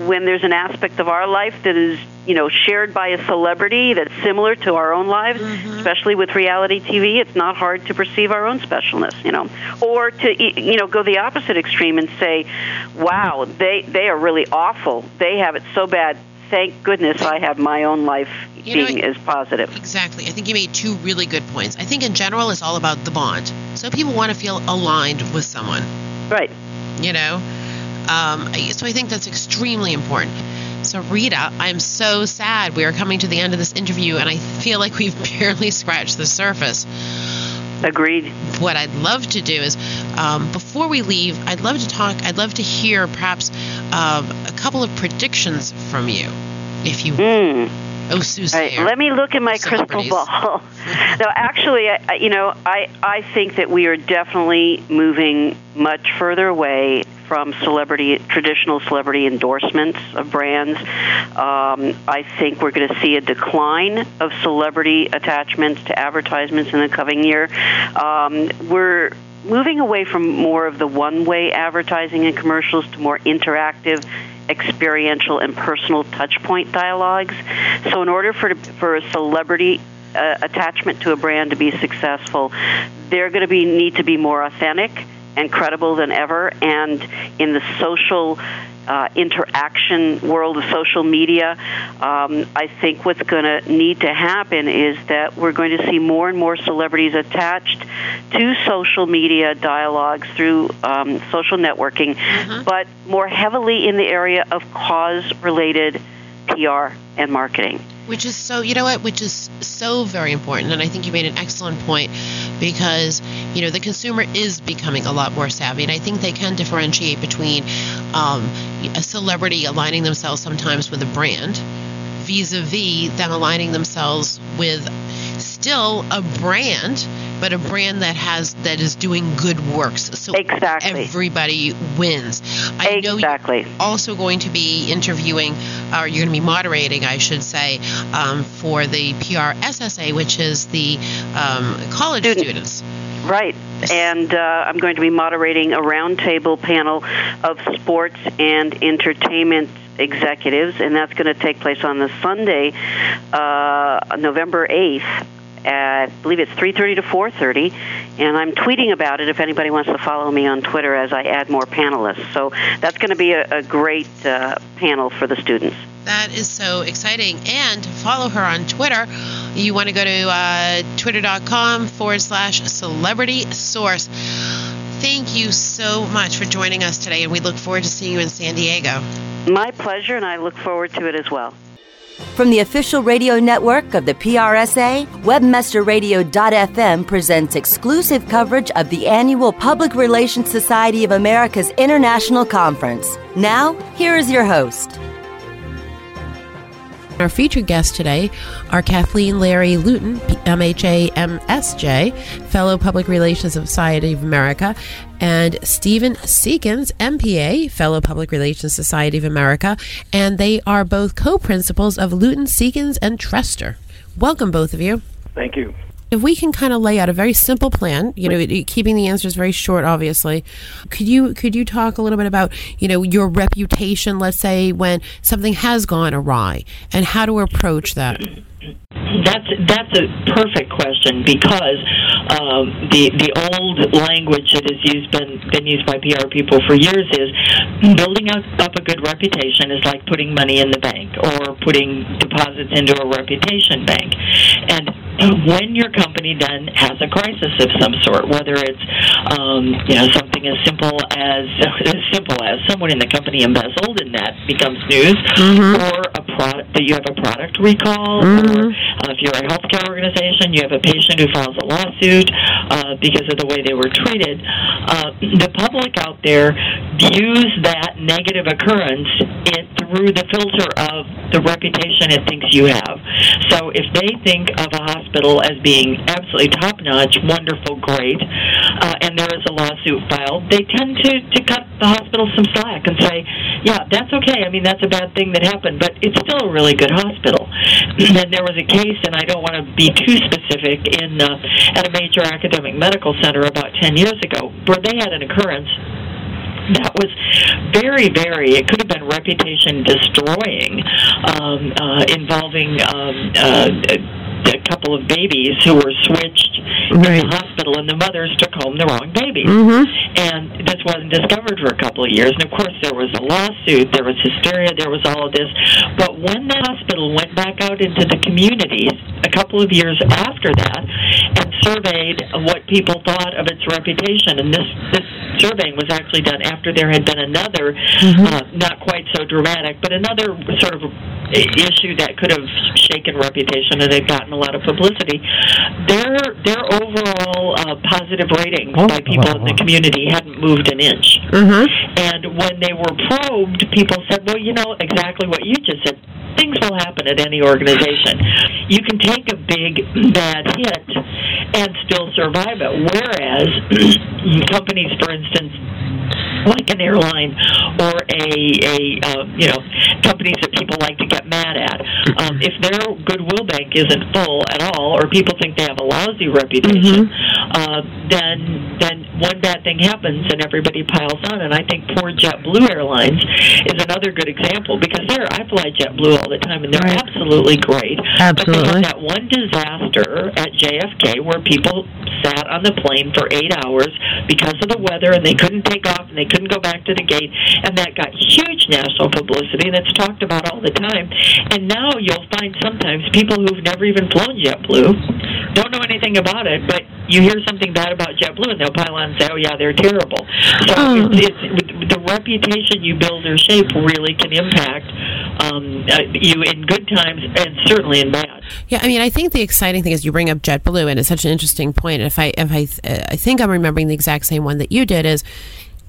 when there's an aspect of our life that is you know shared by a celebrity that's similar to our own lives Mm-hmm. especially with reality tv it's not hard to perceive our own specialness you know or to you know go the opposite extreme and say wow they they are really awful they have it so bad thank goodness i have my own life You know, being as positive Exactly. I think you made two really good points. I think in general it's all about the bond. So people want to feel aligned with someone. right You know? Um, so I think that's extremely important. So, Rita, I'm so sad we are coming to the end of this interview, and I feel like we've barely scratched the surface. agreed What I'd love to do is, um, before we leave, I'd love to talk, I'd love to hear perhaps um, a couple of predictions from you, if you. Mm. Oh. Right. Let me look at my crystal ball. no, actually, I- you know, I I think that we are definitely moving much further away from celebrity traditional celebrity endorsements of brands. Um, I think we're going to see a decline of celebrity attachments to advertisements in the coming year. Um, we're moving away from more of the one-way advertising and commercials to more interactive experiential and personal touchpoint dialogues. So, in order for for a celebrity uh, attachment to a brand to be successful, they're going to be need to be more authentic and credible than ever. And in the social uh, interaction world of social media, um, I think what's going to need to happen is that we're going to see more and more celebrities attached to social media dialogues through um, social networking, but more heavily in the area of cause related PR and marketing. Which is so, you know what, which is so very important. And I think you made an excellent point because, you know, the consumer is becoming a lot more savvy. And I think they can differentiate between um, a celebrity aligning themselves sometimes with a brand vis a vis them aligning themselves with still a brand but a brand that has that is doing good works. So exactly. everybody wins. I know exactly. you're also going to be interviewing or you're going to be moderating i should say um, for the prssa which is the um, college students. Right. And uh, I'm going to be moderating a roundtable panel of sports and entertainment executives, and that's going to take place on the Sunday, uh, November 8th. At, I believe it's 3:30 to 4:30, and I'm tweeting about it. If anybody wants to follow me on Twitter as I add more panelists, so that's going to be a, a great uh, panel for the students. That is so exciting. And follow her on Twitter. You want to go to uh, twitter.com forward slash celebrity source. Thank you so much for joining us today, and we look forward to seeing you in San Diego. My pleasure, and I look forward to it as well. From the official radio network of the PRSA, WebmasterRadio.fm presents exclusive coverage of the annual Public Relations Society of America's International Conference. Now, here is your host. Our featured guests today are Kathleen Larey Lewton, MHA MSJ, Fellow Public Relations Society of America, and Stephen Seekins, MPA, Fellow Public Relations Society of America, and they are both co principals of Lewton, Seekins, and Trester. Welcome, both of you. Thank you if we can kind of lay out a very simple plan, you know, keeping the answers very short, obviously, could you could you talk a little bit about you know your reputation, let's say when something has gone awry, and how to approach that? That's that's a perfect question because um, the the old language that has used been been used by PR people for years is building up, up a good reputation is like putting money in the bank or putting deposits into a reputation bank, and when your company then has a crisis of some sort, whether it's um, you know something as simple as as simple as someone in the company embezzled and that becomes news, mm-hmm. or a product that you have a product recall, mm-hmm. Or uh, if you're a healthcare organization, you have a patient who files a lawsuit uh, because of the way they were treated. Uh, the public out there views that negative occurrence in, through the filter of the reputation it thinks you have. So if they think of a hospital as being absolutely top notch, wonderful, great, uh, and there is a lawsuit filed, they tend to, to cut the hospital some slack and say, yeah, that's okay. I mean, that's a bad thing that happened, but it's still a really good hospital. and there was a case, and I don't want to be too specific, in uh, at a major academic medical center about 10 years ago, where they had an occurrence that was very, very, it could have been reputation destroying, um, uh, involving um, uh, a couple of babies who were switched right. in the hospital, and the mothers took home the wrong baby. Mm-hmm. And this wasn't discovered for a couple of years. And of course, there was a lawsuit, there was hysteria, there was all of this. But when the hospital went back out into the communities a couple of years after that and surveyed what people thought of its reputation, and this this surveying was actually done after there had been another, mm-hmm. uh, not quite so dramatic, but another sort of issue that could have shaken reputation and had gotten a lot of publicity. Their their overall uh, positive ratings oh, by people oh, in the community hadn't moved an inch. Mm-hmm. And when they were probed, people said, "Well, you know exactly what you just said. Things will happen at any organization. You can take a big bad hit and still survive it. Whereas companies, for instance." like an airline or a a uh, you know companies that people like to get mad at. Um, if their goodwill bank isn't full at all, or people think they have a lousy reputation, mm-hmm. uh, then then one bad thing happens and everybody piles on. And I think poor JetBlue Airlines is another good example because they're I fly JetBlue all the time and they're right. absolutely great. Absolutely. But they had that one disaster at JFK where people sat on the plane for eight hours because of the weather and they couldn't take off and they couldn't go back to the gate and that got huge national publicity and it's talked about all the time. And now you'll find sometimes people who've never even flown JetBlue don't know anything about it, but you hear something bad about JetBlue and they'll pile on and say, "Oh yeah, they're terrible." So oh. it's, it's, the reputation you build or shape really can impact um, uh, you in good times and certainly in bad. Yeah, I mean, I think the exciting thing is you bring up JetBlue, and it's such an interesting point. And if I if I I think I'm remembering the exact same one that you did is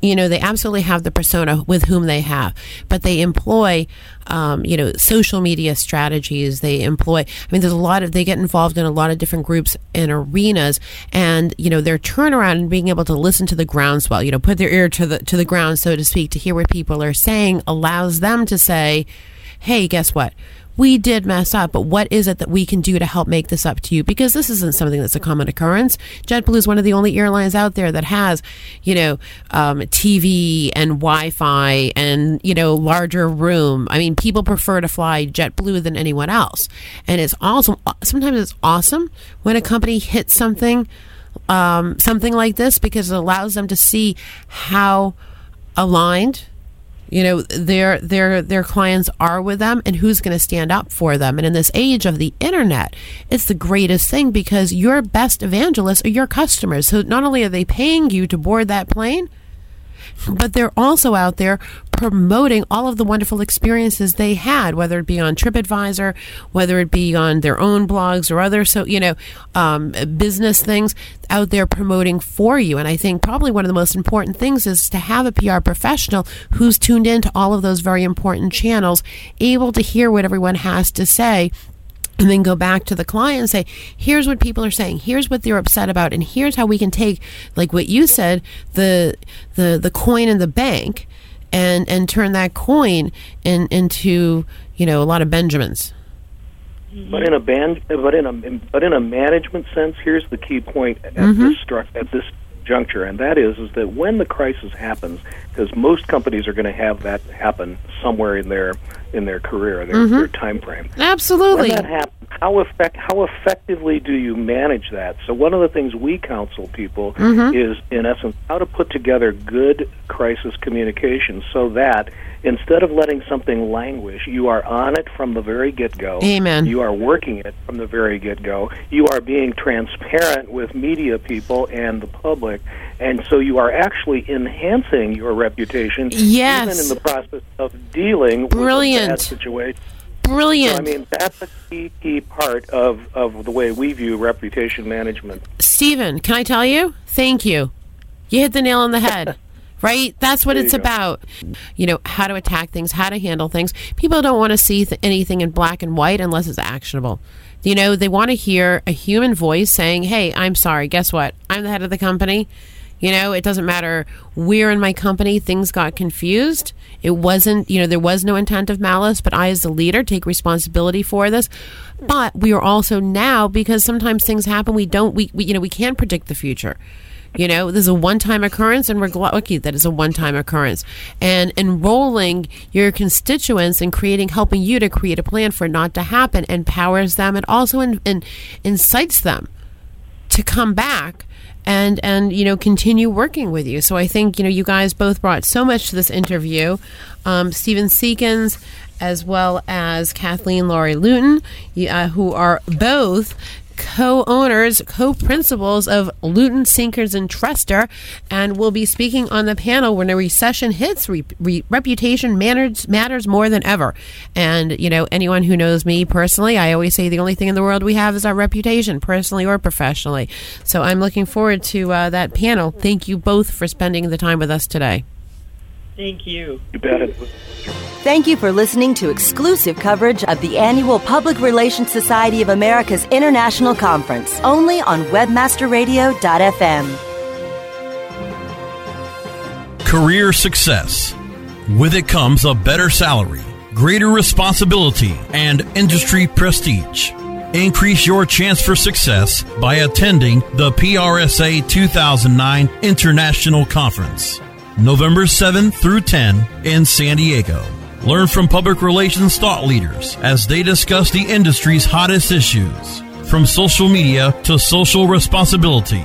you know, they absolutely have the persona with whom they have, but they employ, um, you know, social media strategies. They employ, I mean, there's a lot of, they get involved in a lot of different groups and arenas and, you know, their turnaround and being able to listen to the groundswell, you know, put their ear to the, to the ground, so to speak, to hear what people are saying allows them to say, hey, guess what? We did mess up, but what is it that we can do to help make this up to you? Because this isn't something that's a common occurrence. JetBlue is one of the only airlines out there that has, you know, um, TV and Wi-Fi and you know larger room. I mean, people prefer to fly JetBlue than anyone else, and it's awesome. Sometimes it's awesome when a company hits something, um, something like this, because it allows them to see how aligned you know their their their clients are with them and who's going to stand up for them. And in this age of the internet it's the greatest thing because your best evangelists are your customers. So not only are they paying you to board that plane but they're also out there promoting all of the wonderful experiences they had, whether it be on TripAdvisor, whether it be on their own blogs or other, so you know, um, business things out there promoting for you. And I think probably one of the most important things is to have a PR professional who's tuned into all of those very important channels, able to hear what everyone has to say and then go back to the client and say here's what people are saying here's what they're upset about and here's how we can take like what you said the the the coin in the bank and and turn that coin in, into you know a lot of benjamins but in a band but in a but in a management sense here's the key point at Mm-hmm. this stru- at this juncture and that is is that when the crisis happens because most companies are going to have that happen somewhere in their in their career their, Mhm. their time frame absolutely when that happens, how effect how effectively do you manage that? So one of the things we counsel people Mhm. is, in essence, how to put together good crisis communication so that instead of letting something languish, you are on it from the very get go. Amen. You are working it from the very get go. You are being transparent with media people and the public, and so you are actually enhancing your reputation, Yes. even in the process of dealing with a Brilliant. bad situation. Brilliant. So, I mean, that's a key, key part of, of the way we view reputation management. Stephen, can I tell you? Thank you. You hit the nail on the head. Right? That's what There it's you about. You know, how to attack things, how to handle things. People don't want to see th- anything in black and white unless it's actionable. You know, they want to hear a human voice saying, hey, I'm sorry. Guess what? I'm the head of the company. You know, it doesn't matter where in my company things got confused. It wasn't, you know, there was no intent of malice, but I, as the leader, take responsibility for this. But we are also now, because sometimes things happen, we don't, we, we you know, we can't predict the future. You know, this is a one-time occurrence, and we're gl- lucky that it's a one-time occurrence. And enrolling your constituents and creating, helping you to create a plan for it not to happen, empowers them and also in, in, incites them to come back and and you know continue working with you. So I think you know you guys both brought so much to this interview. Um, Stephen Seekins as well as Kathleen Larey Lewton, uh, who are both co-owners, co-principals of Lewton Seekins and Trester, and will be speaking on the panel when a recession hits. Re- re- reputation matters matters more than ever. And you know, anyone who knows me personally, I always say the only thing in the world we have is our reputation, personally or professionally. So I'm looking forward to uh, that panel. Thank you both for spending the time with us today. Thank you. You bet. Thank you for listening to exclusive coverage of the annual Public Relations Society of America's International Conference, only on WebmasterRadio.fm. Career success. With it comes a better salary, greater responsibility, and industry prestige. Increase your chance for success by attending the PRSA 2009 International Conference, November 7 through 10 in San Diego. Learn from public relations thought leaders as they discuss the industry's hottest issues, from social media to social responsibility.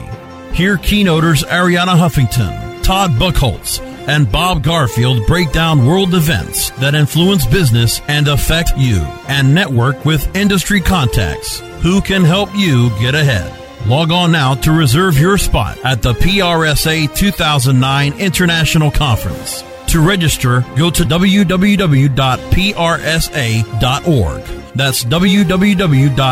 Hear keynoters Arianna Huffington, Todd Buchholz, and Bob Garfield break down world events that influence business and affect you, and network with industry contacts who can help you get ahead. Log on now to reserve your spot at the PRSA 2009 International Conference. To register, go to www.prsa.org. That's www.prsa.org.